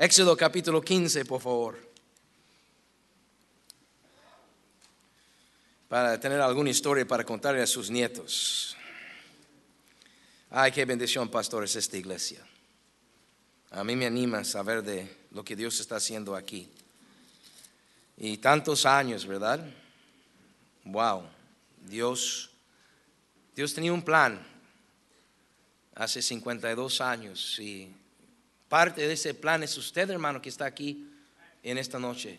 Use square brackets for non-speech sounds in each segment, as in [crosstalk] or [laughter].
Éxodo capítulo 15, por favor. Para tener alguna historia para contarle a sus nietos. Ay, qué bendición, pastores, esta iglesia. A mí me anima saber de lo que Dios está haciendo aquí. Y tantos años, ¿verdad? Wow. Dios, Dios tenía un plan hace 52 años y parte de ese plan es usted, hermano, que está aquí en esta noche.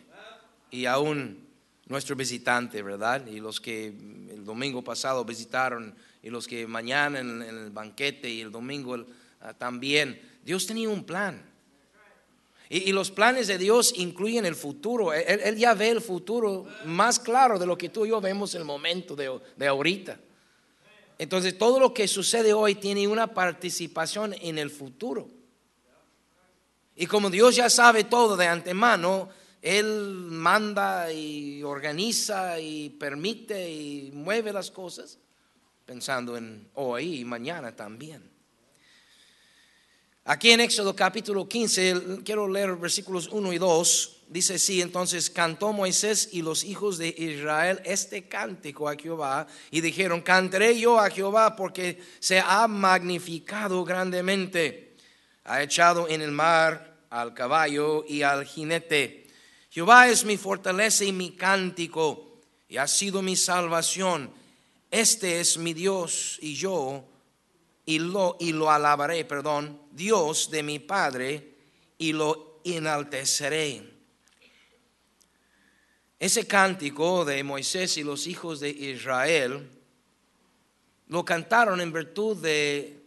Y aún nuestro visitante, ¿verdad? Y los que el domingo pasado visitaron y los que mañana en, el banquete y el domingo ah, también. Dios tenía un plan. Y, los planes de Dios incluyen el futuro. Él, ya ve el futuro más claro de lo que tú y yo vemos el momento de, de ahorita. Entonces todo lo que sucede hoy tiene una participación en el futuro. Y como Dios ya sabe todo de antemano, Él manda y organiza y permite y mueve las cosas pensando en hoy y mañana también. Aquí en Éxodo capítulo 15, quiero leer versículos 1 y 2. Dice así, entonces cantó Moisés y los hijos de Israel este cántico a Jehová y dijeron, cantaré yo a Jehová porque se ha magnificado grandemente, ha echado en el mar al caballo y al jinete. Jehová es mi fortaleza y mi cántico y ha sido mi salvación. Este es mi Dios y yo y lo, y lo alabaré, perdón, Dios de mi Padre y lo enalteceré. Ese cántico de Moisés y los hijos de Israel lo cantaron en virtud de,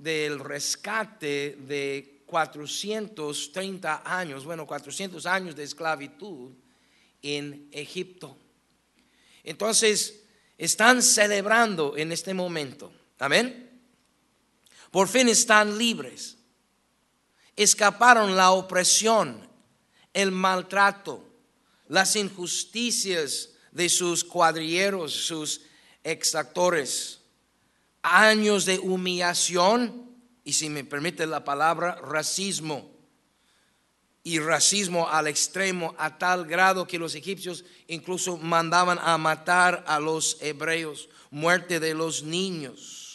del rescate de 430 años, bueno, 400 años de esclavitud en Egipto. Entonces, están celebrando en este momento. Amén. Por fin están libres. Escaparon la opresión, el maltrato, las injusticias de sus cuadrilleros, sus exactores. Años de humillación y si me permite la palabra, racismo. Y racismo al extremo, a tal grado que los egipcios incluso mandaban a matar a los hebreos, muerte de los niños.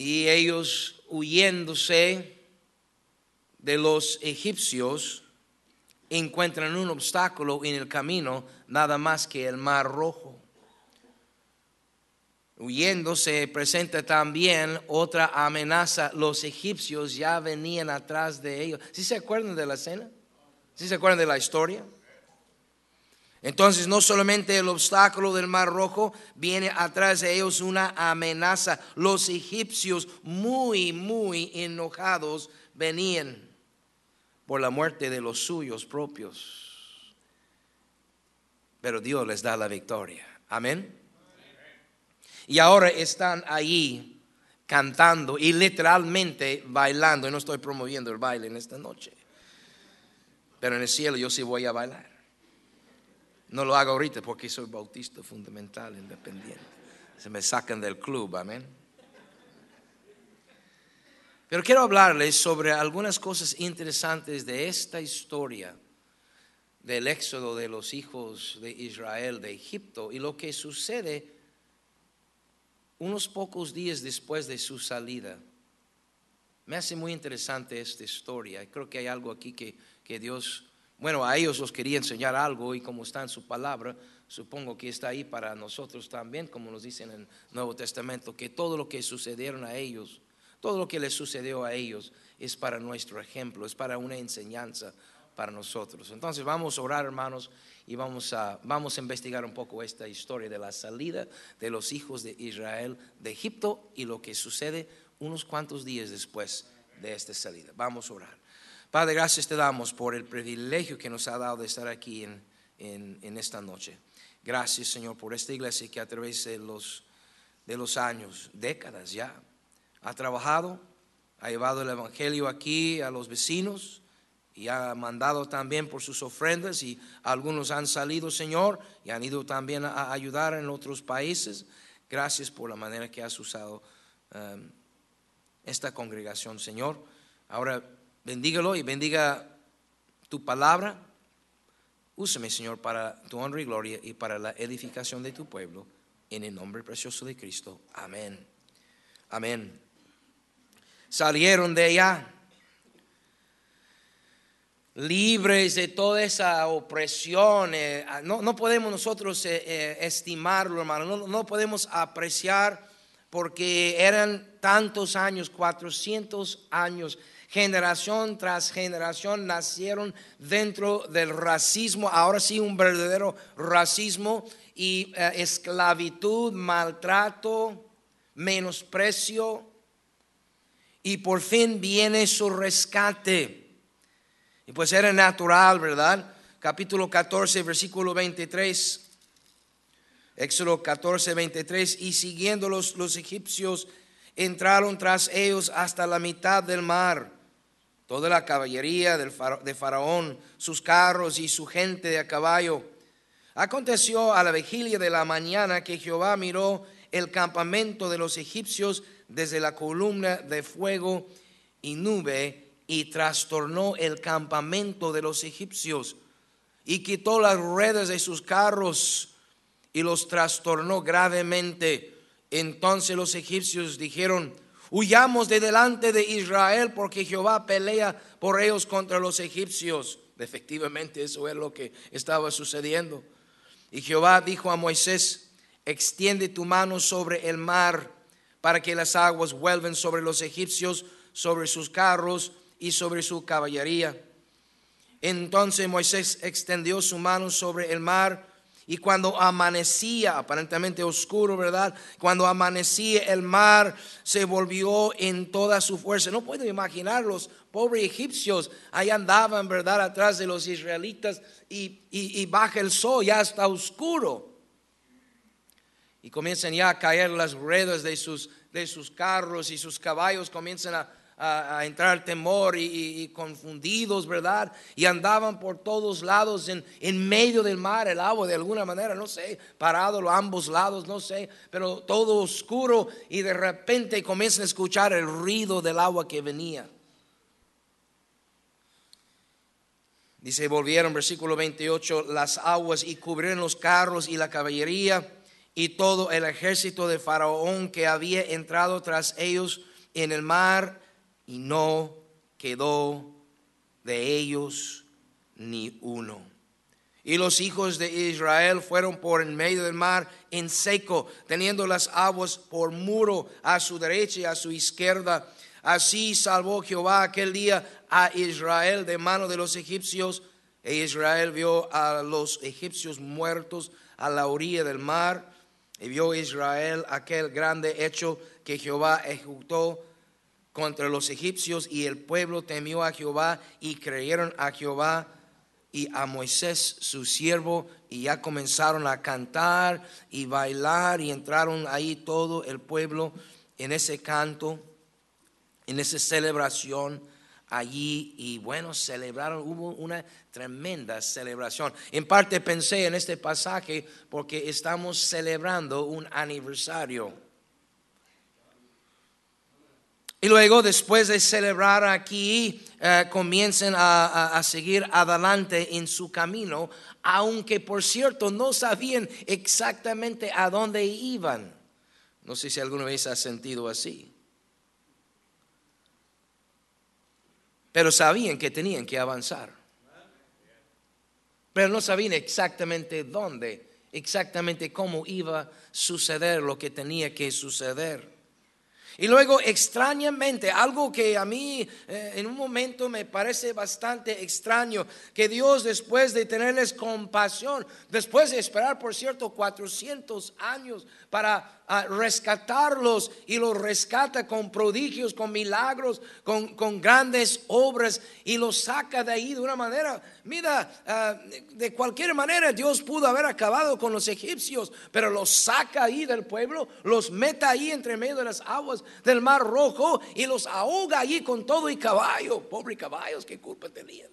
y ellos huyéndose de los egipcios encuentran un obstáculo en el camino nada más que el mar rojo. Huyendo se presenta también otra amenaza. Los egipcios ya venían atrás de ellos. ¿Sí se acuerdan de la escena? ¿Sí se acuerdan de la historia? Entonces no solamente el obstáculo del Mar Rojo, viene atrás de ellos una amenaza. Los egipcios muy, muy enojados venían por la muerte de los suyos propios. Pero Dios les da la victoria. Amén. Y ahora están ahí cantando y literalmente bailando. Y no estoy promoviendo el baile en esta noche. Pero en el cielo yo sí voy a bailar. No lo hago ahorita porque soy bautista fundamental, independiente. Se me sacan del club, amén. Pero quiero hablarles sobre algunas cosas interesantes de esta historia del éxodo de los hijos de Israel de Egipto y lo que sucede unos pocos días después de su salida. Me hace muy interesante esta historia. Creo que hay algo aquí que, que Dios bueno, a ellos los quería enseñar algo y como está en su palabra, supongo que está ahí para nosotros también, como nos dice en el Nuevo Testamento, que todo lo que sucedieron a ellos, todo lo que les sucedió a ellos es para nuestro ejemplo, es para una enseñanza para nosotros. Entonces vamos a orar, hermanos, y vamos a, vamos a investigar un poco esta historia de la salida de los hijos de Israel de Egipto y lo que sucede unos cuantos días después de esta salida. Vamos a orar. Padre, gracias te damos por el privilegio que nos ha dado de estar aquí en, esta noche. Gracias, Señor, por esta iglesia que a través de los, de los años, décadas ya, ha trabajado, ha llevado el Evangelio aquí a los vecinos y ha mandado también por sus ofrendas y algunos han salido, Señor, y han ido también a ayudar en otros países. Gracias por la manera que has usado um, esta congregación, Señor. Ahora bendígalo y bendiga tu palabra. Úsame, Señor, para tu honra y gloria y para la edificación de tu pueblo. En el nombre precioso de Cristo. Amén. Amén. Salieron de allá libres de toda esa opresión. Eh, no, no, podemos nosotros eh, eh, estimarlo, hermano. No, no, podemos apreciar porque eran tantos años, 400 años. Generación tras generación nacieron dentro del racismo, ahora sí un verdadero racismo y esclavitud, maltrato, menosprecio. Y por fin viene su rescate. Y pues era natural, ¿verdad? Capítulo 14, versículo 23. Éxodo 14, 23. Y siguiéndolos los egipcios entraron tras ellos hasta la mitad del mar. Toda la caballería de Faraón, sus carros y su gente de a caballo. Aconteció a la vigilia de la mañana que Jehová miró el campamento de los egipcios desde la columna de fuego y nube y trastornó el campamento de los egipcios y quitó las ruedas de sus carros y los trastornó gravemente. Entonces los egipcios dijeron, huyamos de delante de Israel porque Jehová pelea por ellos contra los egipcios. Efectivamente, eso es lo que estaba sucediendo. Y Jehová dijo a Moisés, extiende tu mano sobre el mar para que las aguas vuelvan sobre los egipcios, sobre sus carros y sobre su caballería. Entonces Moisés extendió su mano sobre el mar y cuando amanecía, aparentemente oscuro, ¿verdad? Cuando amanecía el mar se volvió en toda su fuerza. No puedo imaginar los pobres egipcios, ahí andaban, ¿verdad? Atrás de los israelitas y, y baja el sol, ya está oscuro. Y comienzan ya a caer las ruedas de sus, de sus carros y sus caballos comienzan a, a, entrar temor y, confundidos, ¿verdad? Y andaban por todos lados en, en medio del mar, el agua de alguna manera, no sé, parado a ambos lados, no sé, pero todo oscuro y de repente comienzan a escuchar el ruido del agua que venía. Dice, volvieron, versículo 28, las aguas y cubrieron los carros y la caballería y todo el ejército de Faraón que había entrado tras ellos en el mar y no quedó de ellos ni uno. Y los hijos de Israel fueron por en medio del mar en seco, teniendo las aguas por muro a su derecha y a su izquierda. Así salvó Jehová aquel día a Israel de mano de los egipcios. E Israel vio a los egipcios muertos a la orilla del mar. Y vio Israel aquel grande hecho que Jehová ejecutó contra los egipcios y el pueblo temió a Jehová y creyeron a Jehová y a Moisés su siervo y ya comenzaron a cantar y bailar y entraron ahí todo el pueblo en ese canto, en esa celebración allí y bueno, celebraron, hubo una tremenda celebración. En parte pensé en este pasaje porque estamos celebrando un aniversario y luego, después de celebrar aquí, eh, comiencen a, seguir adelante en su camino, aunque por cierto no sabían exactamente a dónde iban. No sé si alguna vez ha sentido así. Pero sabían que tenían que avanzar. Pero no sabían exactamente dónde, exactamente cómo iba a suceder lo que tenía que suceder. Y luego extrañamente, algo que a mí eh, en un momento me parece bastante extraño, que Dios después de tenerles compasión, después de esperar, por cierto, 400 años para rescatarlos y los rescata con prodigios, con milagros, con, con, grandes obras y los saca de ahí de una manera, mira, ah, de cualquier manera Dios pudo haber acabado con los egipcios, pero los saca ahí del pueblo, los mete ahí entre medio de las aguas del mar rojo y los ahoga allí con todo y caballo, pobre caballos, qué culpa tenían.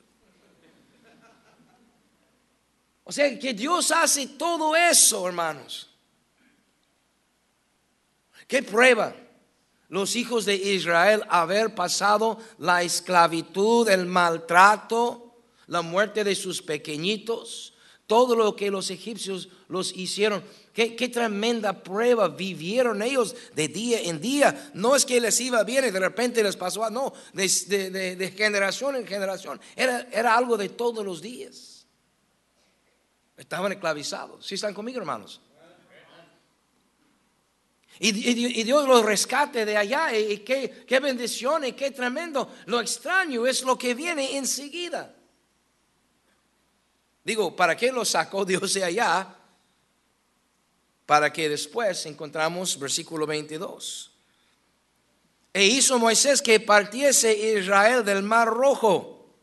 O sea que Dios hace todo eso, hermanos. ¿Qué prueba? los hijos de Israel haber pasado la esclavitud, el maltrato, la muerte de sus pequeñitos, todo lo que los egipcios los hicieron. Qué, tremenda prueba vivieron ellos de día en día. No es que les iba bien y de repente les pasó, no, de, generación en generación. Era, era algo de todos los días. Estaban esclavizados. ¿Sí están conmigo, hermanos? Y, Dios los rescate de allá. Y qué, qué bendición y qué tremendo. Lo extraño es lo que viene enseguida. Digo, ¿para qué lo sacó Dios de allá? Para que después encontramos versículo 22. E hizo Moisés que partiese Israel del mar rojo.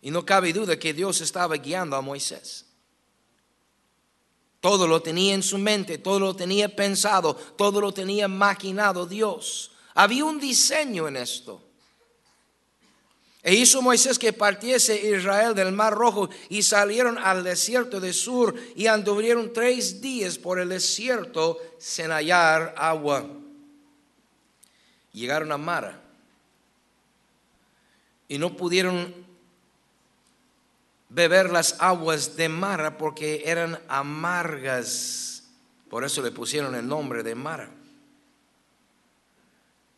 Y no cabe duda que Dios estaba guiando a Moisés. Todo lo tenía en su mente, todo lo tenía pensado, todo lo tenía maquinado Dios. Había un diseño en esto. E hizo Moisés que partiese Israel del mar rojo y salieron al desierto de Sur y anduvieron tres días por el desierto sin hallar agua. Llegaron a Mara y no pudieron beber las aguas de Mara porque eran amargas. Por eso le pusieron el nombre de Mara.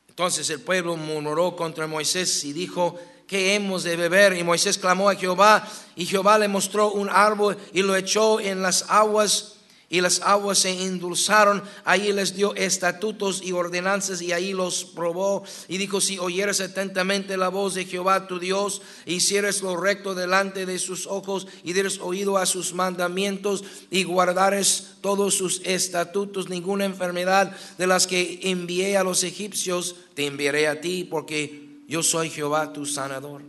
Entonces el pueblo murmuró contra Moisés y dijo, ¿qué hemos de beber? Y Moisés clamó a Jehová y Jehová le mostró un árbol y lo echó en las aguas y las aguas se endulzaron, ahí les dio estatutos y ordenanzas y ahí los probó y dijo, si oyeres atentamente la voz de Jehová tu Dios, hicieres lo recto delante de sus ojos y dieres oído a sus mandamientos y guardares todos sus estatutos, ninguna enfermedad de las que envié a los egipcios, te enviaré a ti porque yo soy Jehová tu sanador.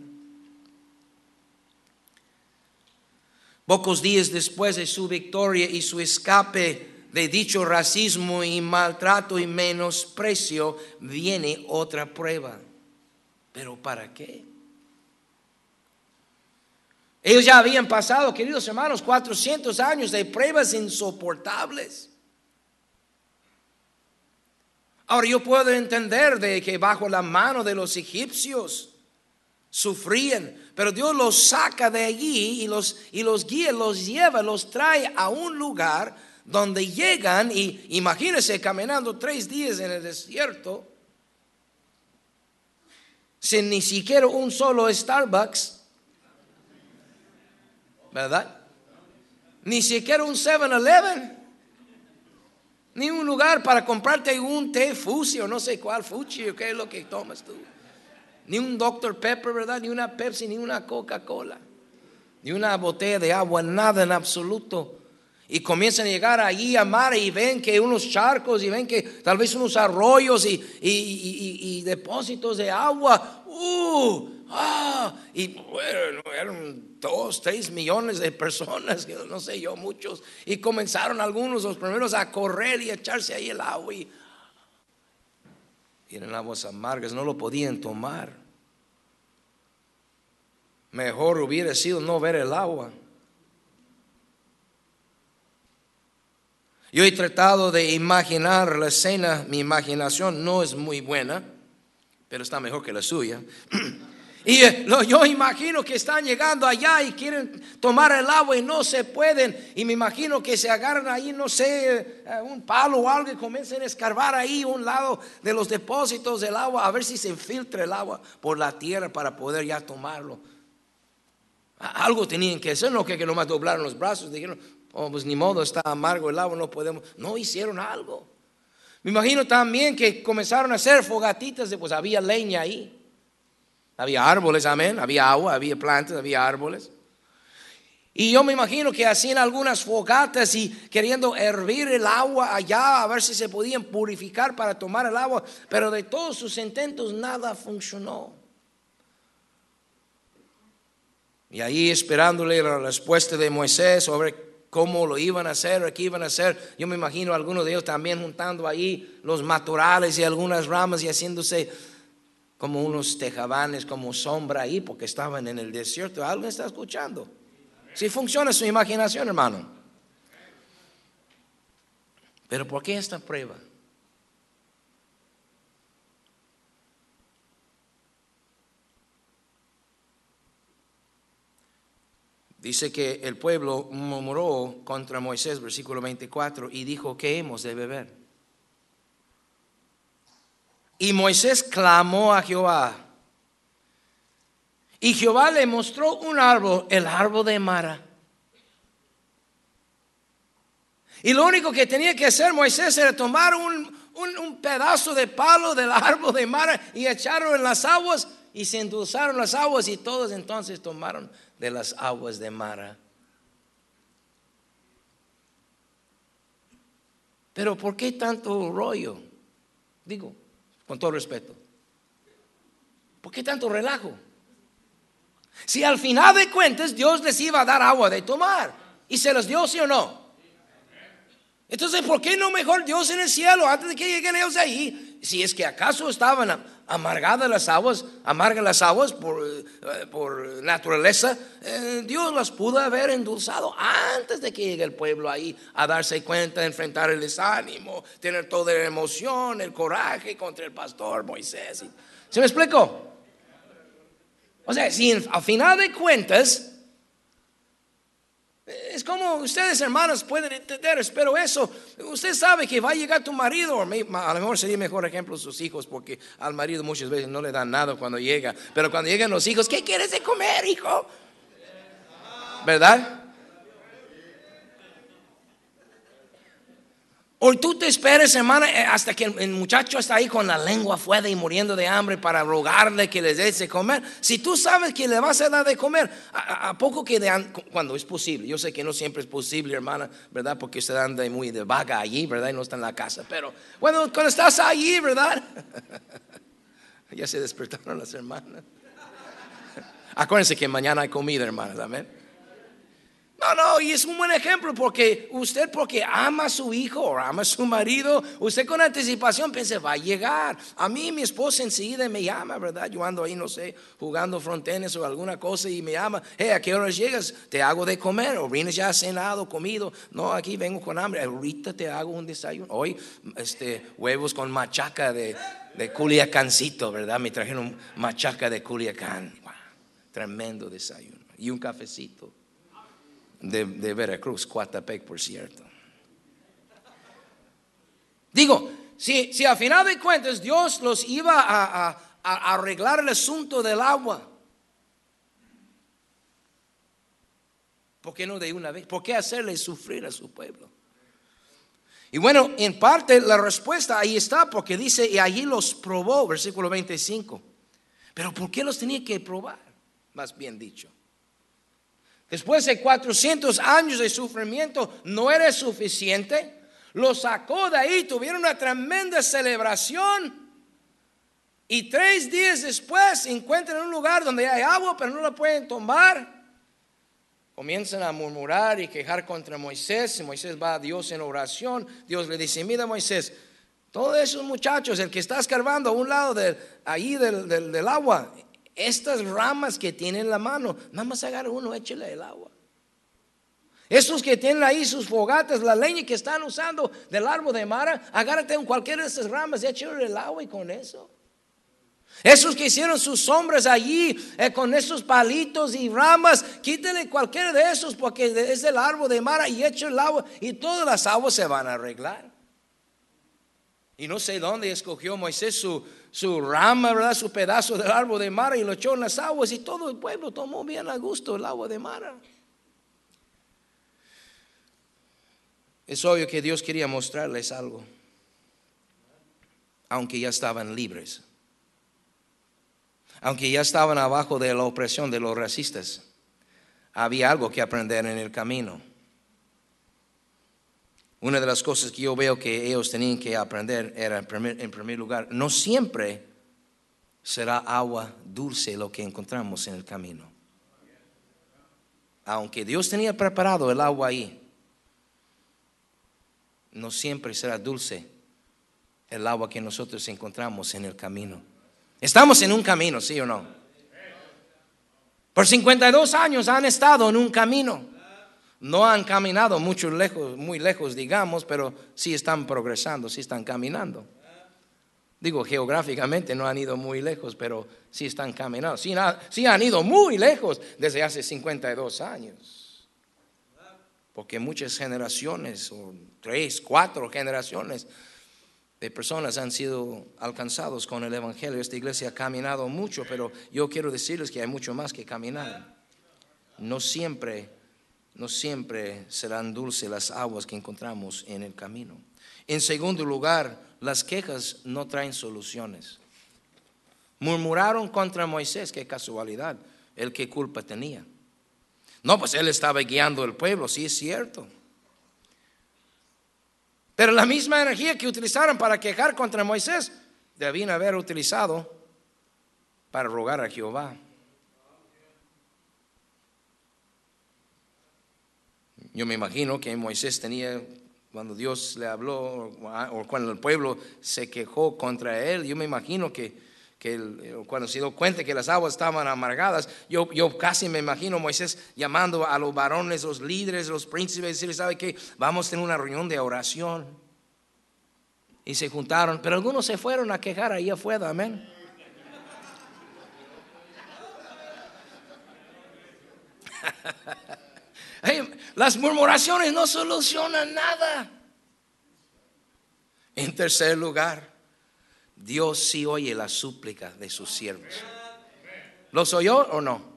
Pocos días después de su victoria y su escape de dicho racismo y maltrato y menosprecio, viene otra prueba. ¿Pero para qué? Ellos ya habían pasado, queridos hermanos, 400 años de pruebas insoportables. Ahora yo puedo entender de que bajo la mano de los egipcios sufrían, pero Dios los saca de allí y los, y los guía, los lleva, los trae a un lugar donde llegan y imagínense caminando tres días en el desierto sin ni siquiera un solo Starbucks, ¿verdad? Ni siquiera un 7-Eleven, ni un lugar para comprarte un té Fusi o no sé cuál Fuji o qué es lo que tomas tú ni un Dr. Pepper, ¿verdad? Ni una Pepsi, ni una Coca-Cola, ni una botella de agua, nada en absoluto. Y comienzan a llegar allí a mar y ven que unos charcos y ven que tal vez unos arroyos y, depósitos de agua. ¡Uh! ¡Ah! Y bueno, eran dos, tres millones de personas, [laughs] no sé yo, muchos. Y comenzaron algunos, los primeros, a correr y a echarse ahí el agua. Y tienen aguas amargas, no lo podían tomar. Mejor hubiera sido no ver el agua. Yo he tratado de imaginar la escena, mi imaginación no es muy buena, pero está mejor que la suya. [clears throat] Y eh, yo imagino que están llegando allá y quieren tomar el agua y no se pueden. Y me imagino que se agarran ahí, no sé, eh, un palo o algo y comiencen a escarbar ahí un lado de los depósitos del agua a ver si se infiltra el agua por la tierra para poder ya tomarlo. Algo tenían que hacer, no que, que nomás doblaron los brazos, dijeron, oh, pues ni modo, está amargo el agua, no podemos. No hicieron algo. Me imagino también que comenzaron a hacer fogatitas, pues había leña ahí. Había árboles, amén. Había agua, había plantas, había árboles. Y yo me imagino que hacían algunas fogatas y queriendo hervir el agua allá a ver si se podían purificar para tomar el agua, pero de todos sus intentos nada funcionó. Y ahí esperándole la respuesta de Moisés sobre cómo lo iban a hacer, qué iban a hacer. Yo me imagino algunos de ellos también juntando ahí los matorrales y algunas ramas y haciéndose como unos tejabanes, como sombra ahí, porque estaban en el desierto. ¿Alguien está escuchando? Si funciona su imaginación, hermano. Pero ¿por qué esta prueba? Dice que el pueblo murmuró contra Moisés, versículo 24, y dijo, ¿qué hemos de beber? Y Moisés clamó a Jehová. Y Jehová le mostró un árbol, el árbol de Mara. Y lo único que tenía que hacer Moisés era tomar un, un, pedazo de palo del árbol de Mara y echarlo en las aguas. Y se endulzaron las aguas y todos entonces tomaron de las aguas de Mara. Pero ¿por qué tanto rollo? Digo, con todo respeto. ¿Por qué tanto relajo? Si al final de cuentas Dios les iba a dar agua de tomar y se los dio, sí o no. Entonces, ¿por qué no mejor Dios en el cielo antes de que lleguen ellos ahí? Si es que acaso estaban amargadas las aguas, amargas las aguas por, eh, por naturaleza, eh, Dios las pudo haber endulzado antes de que llegue el pueblo ahí a darse cuenta, enfrentar el desánimo, tener toda la emoción, el coraje contra el pastor Moisés. ¿Se me explicó? O sea, si a final de cuentas, es como ustedes hermanos pueden entender, espero eso. Usted sabe que va a llegar tu marido, a lo mejor sería mejor ejemplo sus hijos, porque al marido muchas veces no le dan nada cuando llega. Pero cuando llegan los hijos, ¿qué quieres de comer, hijo? ¿Verdad? O tú te esperes, hermana, eh, hasta que el muchacho está ahí con la lengua afuera y muriendo de hambre para rogarle que le dé de comer. Si tú sabes que le vas a dar de comer, a, poco que cuando es posible. Yo sé que no siempre es posible, hermana, ¿verdad? Porque usted anda muy de vaga allí, ¿verdad? Y no está en la casa. Pero bueno, cuando estás allí, ¿verdad? [laughs] ya se despertaron las hermanas. [laughs] Acuérdense que mañana hay comida, hermanas, amén. No, no, y es un buen ejemplo porque usted porque ama a su hijo o ama a su marido, usted con anticipación piensa, va a llegar. A mí mi esposa enseguida me llama, ¿verdad? Yo ando ahí, no sé, jugando frontenes o alguna cosa y me llama, hey, ¿a qué horas llegas? Te hago de comer o vienes ya cenado, comido. No, aquí vengo con hambre, ahorita te hago un desayuno. Hoy, este, huevos con machaca de, de Culiacancito, ¿verdad? Me trajeron machaca de Culiacán. tremendo desayuno. Y un cafecito de, Veracruz, Coatepec, por cierto. Digo, si, si a final de cuentas Dios los iba a, arreglar el asunto del agua, ¿por qué no de una vez? ¿Por qué hacerle sufrir a su pueblo? Y bueno, en parte la respuesta ahí está porque dice, y allí los probó, versículo 25. Pero ¿por qué los tenía que probar? Más bien dicho. Después de 400 años de sufrimiento, no era suficiente. Lo sacó de ahí, tuvieron una tremenda celebración. Y tres días después encuentran en un lugar donde hay agua, pero no la pueden tomar. Comienzan a murmurar y quejar contra Moisés. Y Moisés va a Dios en oración. Dios le dice: Mira, Moisés, todos esos muchachos, el que está escarbando a un lado de, ahí del, del agua, estas ramas que tiene en la mano, nada más agarra uno, échale el agua. Esos que tienen ahí sus fogatas, la leña que están usando del árbol de Mara, agárrate en cualquiera de esas ramas y échale el agua y con eso. Esos que hicieron sus sombras allí eh, con esos palitos y ramas, quítale cualquiera de esos porque es el árbol de Mara y echa el agua y todas las aguas se van a arreglar. Y no sé dónde escogió Moisés su, su rama, ¿verdad? Su pedazo del árbol de Mara y lo echó en las aguas y todo el pueblo tomó bien a gusto el agua de Mara. Es obvio que Dios quería mostrarles algo, aunque ya estaban libres, aunque ya estaban abajo de la opresión de los racistas, había algo que aprender en el camino. Una de las cosas que yo veo que ellos tenían que aprender era, en primer, lugar, no siempre será agua dulce lo que encontramos en el camino. Aunque Dios tenía preparado el agua ahí, no siempre será dulce el agua que nosotros encontramos en el camino. Estamos en un camino, ¿sí o no? Por 52 años han estado en un camino. No han caminado mucho lejos, muy lejos, digamos, pero sí están progresando, sí están caminando. Digo, geográficamente no han ido muy lejos, pero sí están caminando. Sí, han ido muy lejos desde hace 52 años. Porque muchas generaciones, o tres, cuatro generaciones de personas han sido alcanzados con el Evangelio. Esta iglesia ha caminado mucho, pero yo quiero decirles que hay mucho más que caminar. No siempre, no siempre serán dulces las aguas que encontramos en el camino. En segundo lugar, las quejas no traen soluciones. Murmuraron contra Moisés, qué casualidad, el que culpa tenía. No, pues él estaba guiando el pueblo, sí es cierto. Pero la misma energía que utilizaron para quejar contra Moisés, debían haber utilizado para rogar a Jehová. Yo me imagino que Moisés tenía cuando Dios le habló o cuando el pueblo se quejó contra él, yo me imagino que, cuando se dio cuenta que las aguas estaban amargadas, yo, yo casi me imagino Moisés llamando a los varones, los líderes, los príncipes, decirles, ¿sabe qué? Vamos a tener una reunión de oración. Y se juntaron, pero algunos se fueron a quejar ahí afuera, amén. [laughs] las murmuraciones no solucionan nada. En tercer lugar, Dios sí oye la súplica de sus siervos. ¿Los oyó o no?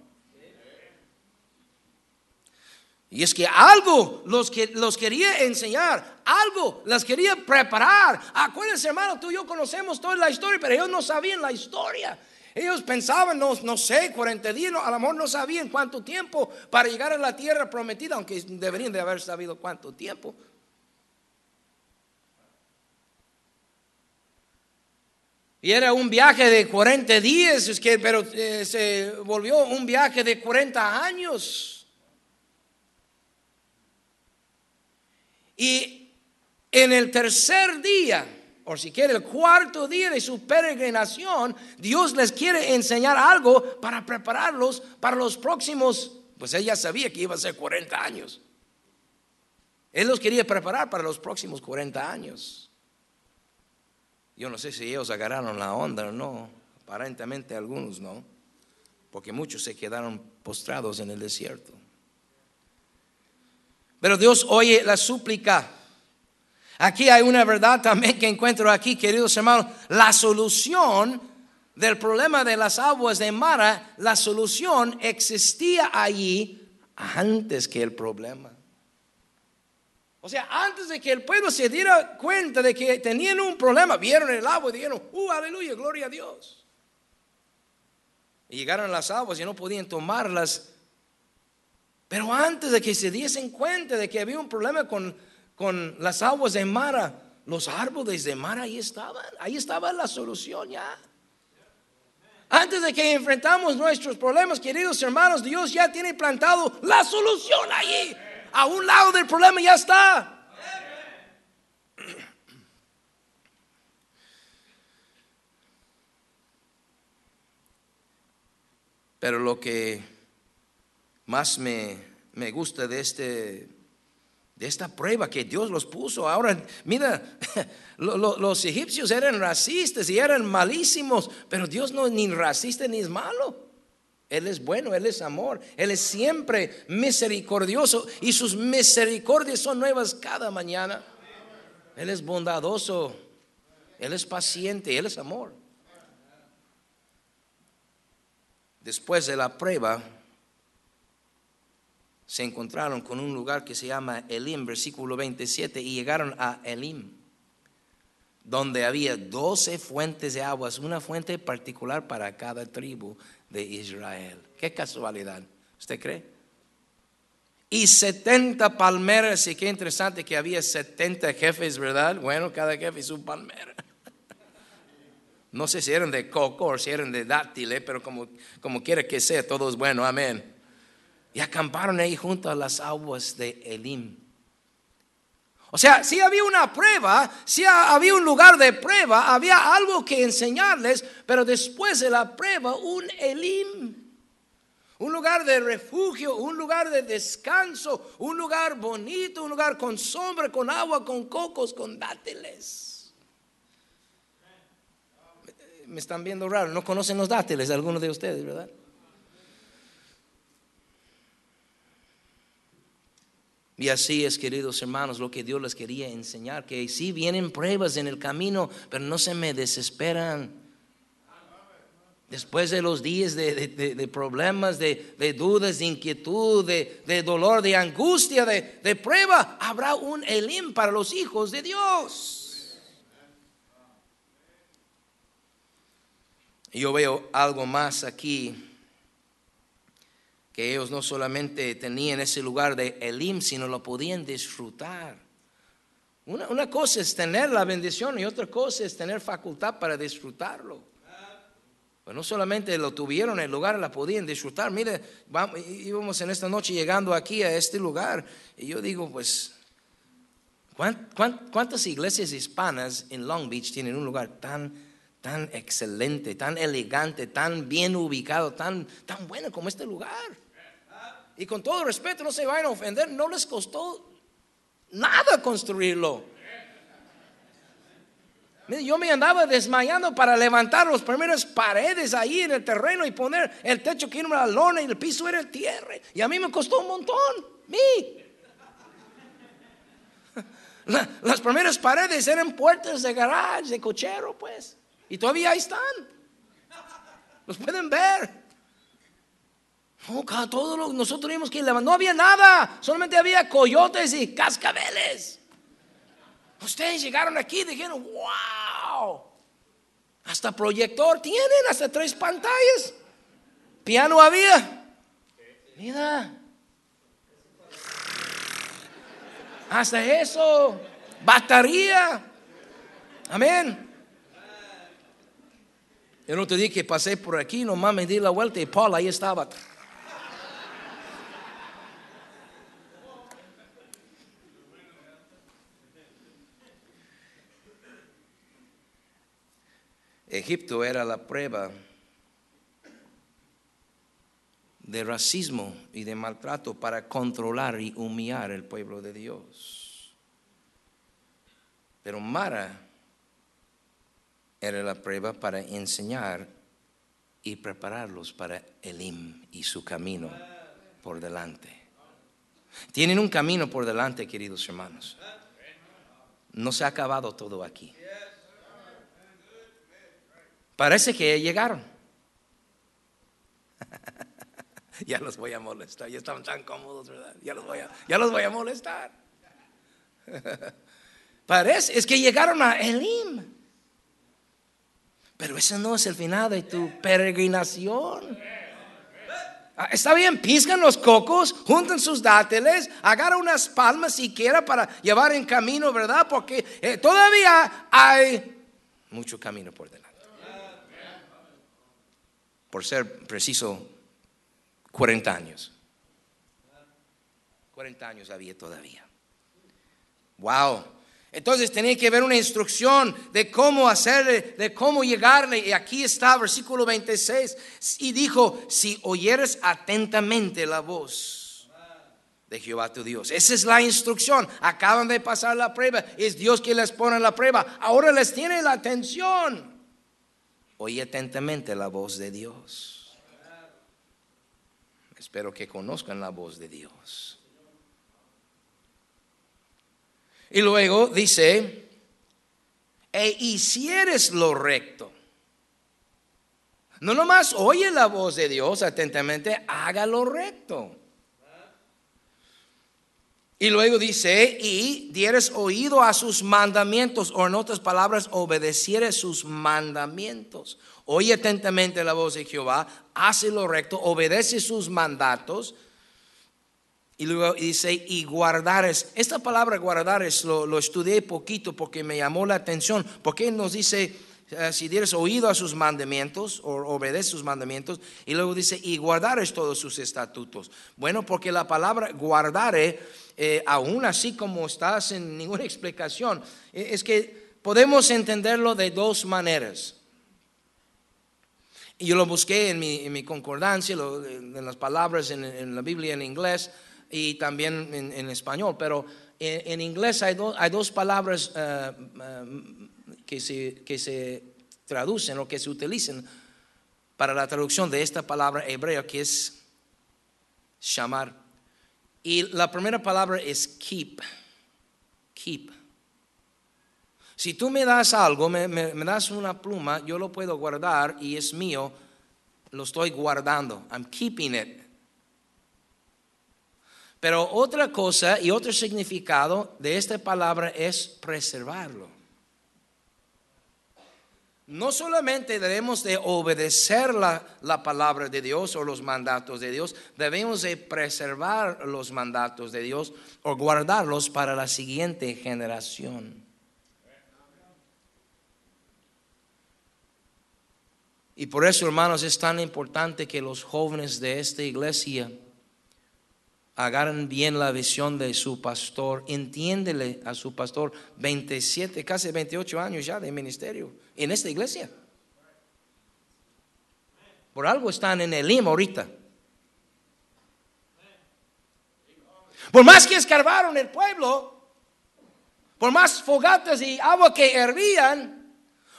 Y es que algo los, que, los quería enseñar, algo las quería preparar. Acuérdense, hermano, tú y yo conocemos toda la historia, pero ellos no sabían la historia. Ellos pensaban, no, no sé, 40 días, a lo mejor no sabían cuánto tiempo para llegar a la tierra prometida, aunque deberían de haber sabido cuánto tiempo. Y era un viaje de 40 días, pero eh, se volvió un viaje de 40 años. Y en el tercer día, o si quiere el cuarto día de su peregrinación, Dios les quiere enseñar algo para prepararlos para los próximos, pues ella sabía que iba a ser 40 años. Él los quería preparar para los próximos 40 años. Yo no sé si ellos agarraron la onda o no, aparentemente algunos no, porque muchos se quedaron postrados en el desierto. Pero Dios oye la súplica Aquí hay una verdad también que encuentro aquí, queridos hermanos. La solución del problema de las aguas de Mara, la solución existía allí antes que el problema. O sea, antes de que el pueblo se diera cuenta de que tenían un problema, vieron el agua y dijeron, ¡uh, aleluya, gloria a Dios! Y llegaron las aguas y no podían tomarlas. Pero antes de que se diesen cuenta de que había un problema con con las aguas de Mara, los árboles de Mara ahí estaban, ahí estaba la solución ya. Antes de que enfrentamos nuestros problemas, queridos hermanos, Dios ya tiene plantado la solución allí. A un lado del problema ya está. Pero lo que más me, me gusta de este de esta prueba que Dios los puso. Ahora, mira, [laughs] los egipcios eran racistas y eran malísimos, pero Dios no es ni racista ni es malo. Él es bueno, Él es amor, Él es siempre misericordioso y sus misericordias son nuevas cada mañana. Él es bondadoso, Él es paciente, Él es amor. Después de la prueba, se encontraron con un lugar que se llama Elim, versículo 27, y llegaron a Elim, donde había 12 fuentes de aguas, una fuente particular para cada tribu de Israel. Qué casualidad, ¿usted cree? Y 70 palmeras, y qué interesante que había 70 jefes, ¿verdad? Bueno, cada jefe es un palmera. [laughs] No sé si eran de coco o si eran de dátiles, pero como, como quiera que sea, todo es bueno, amén y acamparon ahí junto a las aguas de Elim. O sea, si había una prueba, si había un lugar de prueba, había algo que enseñarles, pero después de la prueba, un Elim. Un lugar de refugio, un lugar de descanso, un lugar bonito, un lugar con sombra, con agua, con cocos, con dátiles. me están viendo raro, no conocen los dátiles, algunos de ustedes, ¿verdad? Y así es, queridos hermanos, lo que Dios les quería enseñar, que sí vienen pruebas en el camino, pero no se me desesperan. Después de los días de, problemas, de, dudas, de inquietud, de, dolor, de angustia, de, prueba, habrá un Elim para los hijos de Dios. Yo veo algo más aquí que ellos no solamente tenían ese lugar de Elim, sino lo podían disfrutar. Una, cosa es tener la bendición y otra cosa es tener facultad para disfrutarlo. Pues no solamente lo tuvieron, el lugar la podían disfrutar. Mire, íbamos en esta noche llegando aquí a este lugar y yo digo, pues, ¿cuántas iglesias hispanas en Long Beach tienen un lugar tan, tan excelente, tan elegante, tan bien ubicado, tan, tan bueno como este lugar? Y con todo respeto, no se vayan a ofender, no les costó nada construirlo. Yo me andaba desmayando para levantar las primeras paredes ahí en el terreno y poner el techo que era una lona y el piso era el tierra. Y a mí me costó un montón. Mí. [laughs] Las primeras paredes eran puertas de garage, de cochero, pues. Y todavía ahí están. Los pueden ver. Todo nosotros teníamos que. No había nada, solamente había coyotes y cascabeles. Ustedes llegaron aquí y dijeron, wow. Hasta proyector tienen, hasta tres pantallas. Piano había. Mira. Hasta eso. Batería. Amén. Yo no te dije que pasé por aquí, nomás me di la vuelta y Paul ahí estaba. Egipto era la prueba de racismo y de maltrato para controlar y humillar el pueblo de Dios. Pero Mara era la prueba para enseñar y prepararlos para Elim y su camino por delante. Tienen un camino por delante, queridos hermanos. No se ha acabado todo aquí. Parece que llegaron. [laughs] ya los voy a molestar. Ya están tan cómodos, ¿verdad? Ya los voy a, ya los voy a molestar. [laughs] Parece, es que llegaron a Elim. Pero ese no es el final de tu peregrinación. Ah, está bien, piscan los cocos, juntan sus dátiles, agarran unas palmas siquiera para llevar en camino, ¿verdad? Porque eh, todavía hay mucho camino por delante por ser preciso, 40 años. 40 años había todavía. Wow. Entonces tenía que haber una instrucción de cómo hacerle, de cómo llegarle. Y aquí está, versículo 26. Y dijo, si oyeres atentamente la voz de Jehová tu Dios. Esa es la instrucción. Acaban de pasar la prueba. Es Dios quien les pone la prueba. Ahora les tiene la atención. Oye atentamente la voz de Dios. Espero que conozcan la voz de Dios. Y luego dice, e hicieres lo recto. No nomás oye la voz de Dios atentamente, haga lo recto. Y luego dice, y dieres oído a sus mandamientos, o en otras palabras, obedecieres sus mandamientos. Oye atentamente la voz de Jehová, hace lo recto, obedece sus mandatos. Y luego dice, y guardares. Esta palabra guardares lo, lo estudié poquito porque me llamó la atención, porque nos dice, eh, si dieres oído a sus mandamientos o obedeces sus mandamientos, y luego dice, y guardares todos sus estatutos. Bueno, porque la palabra guardare, eh, aún así como está sin ninguna explicación, e, es que podemos entenderlo de dos maneras. Y yo lo busqué en mi, concordancia, en las palabras en, la Biblia en inglés y también en, español, pero en, inglés hay, hay, dos palabras. Uh, que se, que se traducen o que se utilizan para la traducción de esta palabra hebrea que es llamar. Y la primera palabra es keep. Keep. Si tú me das algo, me, me, das una pluma, yo lo puedo guardar y es mío, lo estoy guardando. I'm keeping it. Pero otra cosa y otro significado de esta palabra es preservarlo. No solamente debemos de obedecer la, la, palabra de Dios o los mandatos de Dios, debemos de preservar los mandatos de Dios o guardarlos para la siguiente generación. Y por eso, hermanos, es tan importante que los jóvenes de esta iglesia agarren bien la visión de su pastor, entiéndele a su pastor 27, casi 28 años ya de ministerio en esta iglesia. Por algo están en el Lima ahorita. Por más que escarbaron el pueblo, por más fogatas y agua que hervían,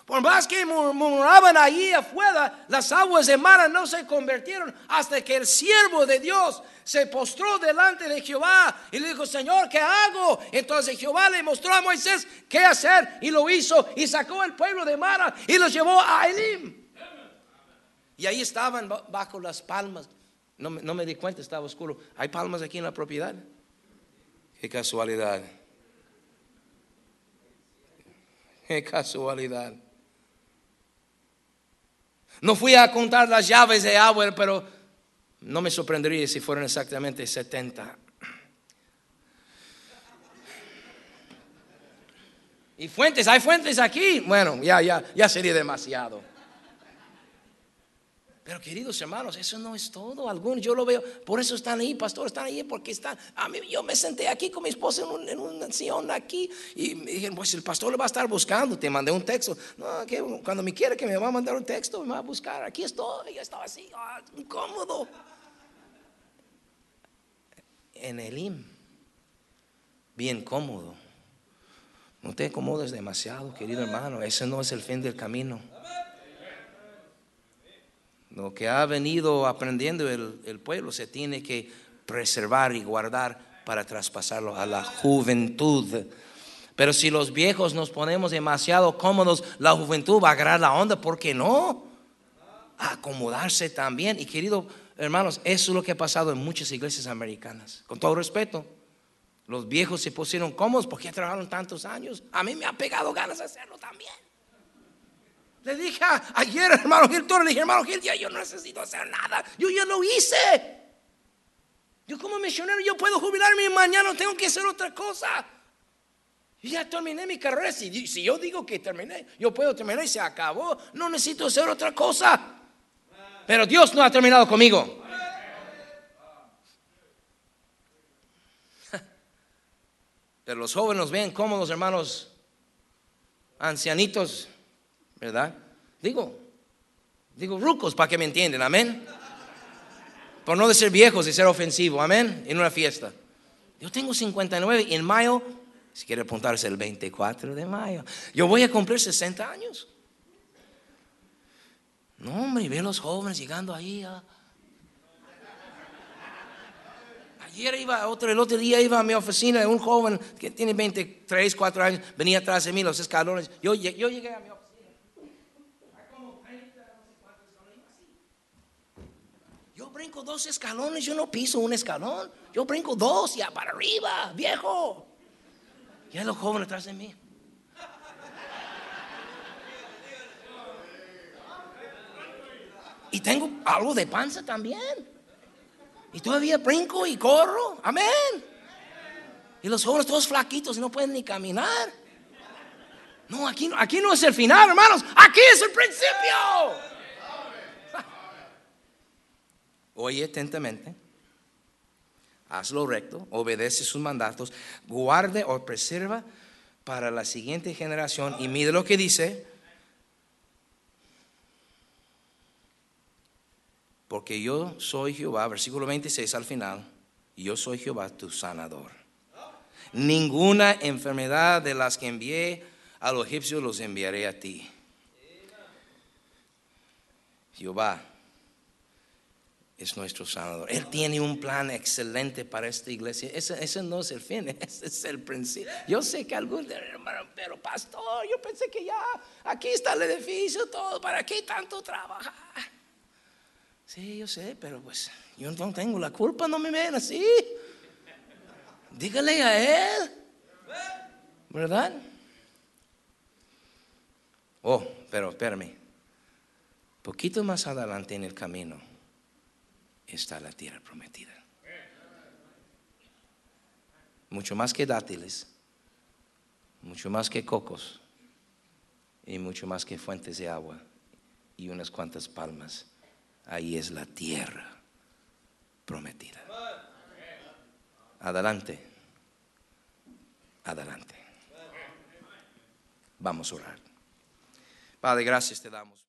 por más que murmuraban allí afuera, las aguas de Mara no se convirtieron hasta que el siervo de Dios se postró delante de Jehová y le dijo, Señor, ¿qué hago? Entonces Jehová le mostró a Moisés qué hacer y lo hizo y sacó el pueblo de Mara y los llevó a Elim. Y ahí estaban bajo las palmas. No, no me di cuenta, estaba oscuro. ¿Hay palmas aquí en la propiedad? Qué casualidad. Qué casualidad. No fui a contar las llaves de agua, pero no me sorprendería si fueran exactamente 70. Y fuentes, hay fuentes aquí. Bueno, ya, ya, ya sería demasiado. Pero queridos hermanos, eso no es todo. Algunos yo lo veo, por eso están ahí, pastor, están ahí porque están. A mí yo me senté aquí con mi esposa en, un, en una sillón aquí y me dijeron, pues el pastor le va a estar buscando. Te mandé un texto. No, que cuando me quiere que me va a mandar un texto, me va a buscar. Aquí estoy. Yo estaba así, ah, incómodo. En el IM, bien cómodo. No te acomodes demasiado, querido hermano. Ese no es el fin del camino. Lo que ha venido aprendiendo el, pueblo se tiene que preservar y guardar para traspasarlo a la juventud. Pero si los viejos nos ponemos demasiado cómodos, la juventud va a agarrar la onda, ¿por qué no? Acomodarse también. Y querido hermanos, eso es lo que ha pasado en muchas iglesias americanas. Con todo respeto, los viejos se pusieron cómodos porque trabajaron tantos años. A mí me ha pegado ganas de hacerlo también. Le dije ayer, hermano Gil, le dije, hermano Gil, ya yo no necesito hacer nada. Yo ya lo hice. Yo como misionero, yo puedo jubilarme y mañana tengo que hacer otra cosa. Yo ya terminé mi carrera. Si, si yo digo que terminé, yo puedo terminar y se acabó. No necesito hacer otra cosa. Pero Dios no ha terminado conmigo. [laughs] Pero los jóvenes ven cómodos, hermanos, ancianitos ¿verdad? Digo, digo rucos para que me entiendan, amén. Por no decir viejos y ser ofensivo, amén, en una fiesta. Yo tengo 59 y en mayo, si quiere apuntarse el 24 de mayo, yo voy a cumplir 60 años. No, hombre, ve los jóvenes llegando ahí. Ayer iba, otro, el otro día iba a mi oficina, un joven que tiene 23, 4 años, venía atrás de mí los escalones. Yo, yo llegué a mi oficina. Brinco dos escalones, yo no piso un escalón, yo brinco dos ya para arriba, viejo. Y hay los jóvenes atrás de mí. Y tengo algo de panza también. Y todavía brinco y corro. Amén. Y los jóvenes todos flaquitos y no pueden ni caminar. No, aquí, aquí no es el final, hermanos. Aquí es el principio. Oye atentamente, haz lo recto, obedece sus mandatos, guarde o preserva para la siguiente generación y mide lo que dice, porque yo soy Jehová, versículo 26 al final, yo soy Jehová tu sanador. Ninguna enfermedad de las que envié a los egipcios los enviaré a ti. Jehová es nuestro sanador. Él tiene un plan excelente para esta iglesia. Ese, no es el fin, [laughs] ese es el principio. Yo sé que algunos hermano, pero pastor, yo pensé que ya aquí está el edificio, todo, ¿para qué tanto trabajar? Sí, yo sé, pero pues yo no tengo la culpa, no me ven así. Dígale a él, ¿verdad? Oh, pero espérame. Poquito más adelante en el camino está la tierra prometida. Mucho más que dátiles, mucho más que cocos y mucho más que fuentes de agua y unas cuantas palmas. Ahí es la tierra prometida. Adelante, adelante. Vamos a orar. Padre, gracias te damos.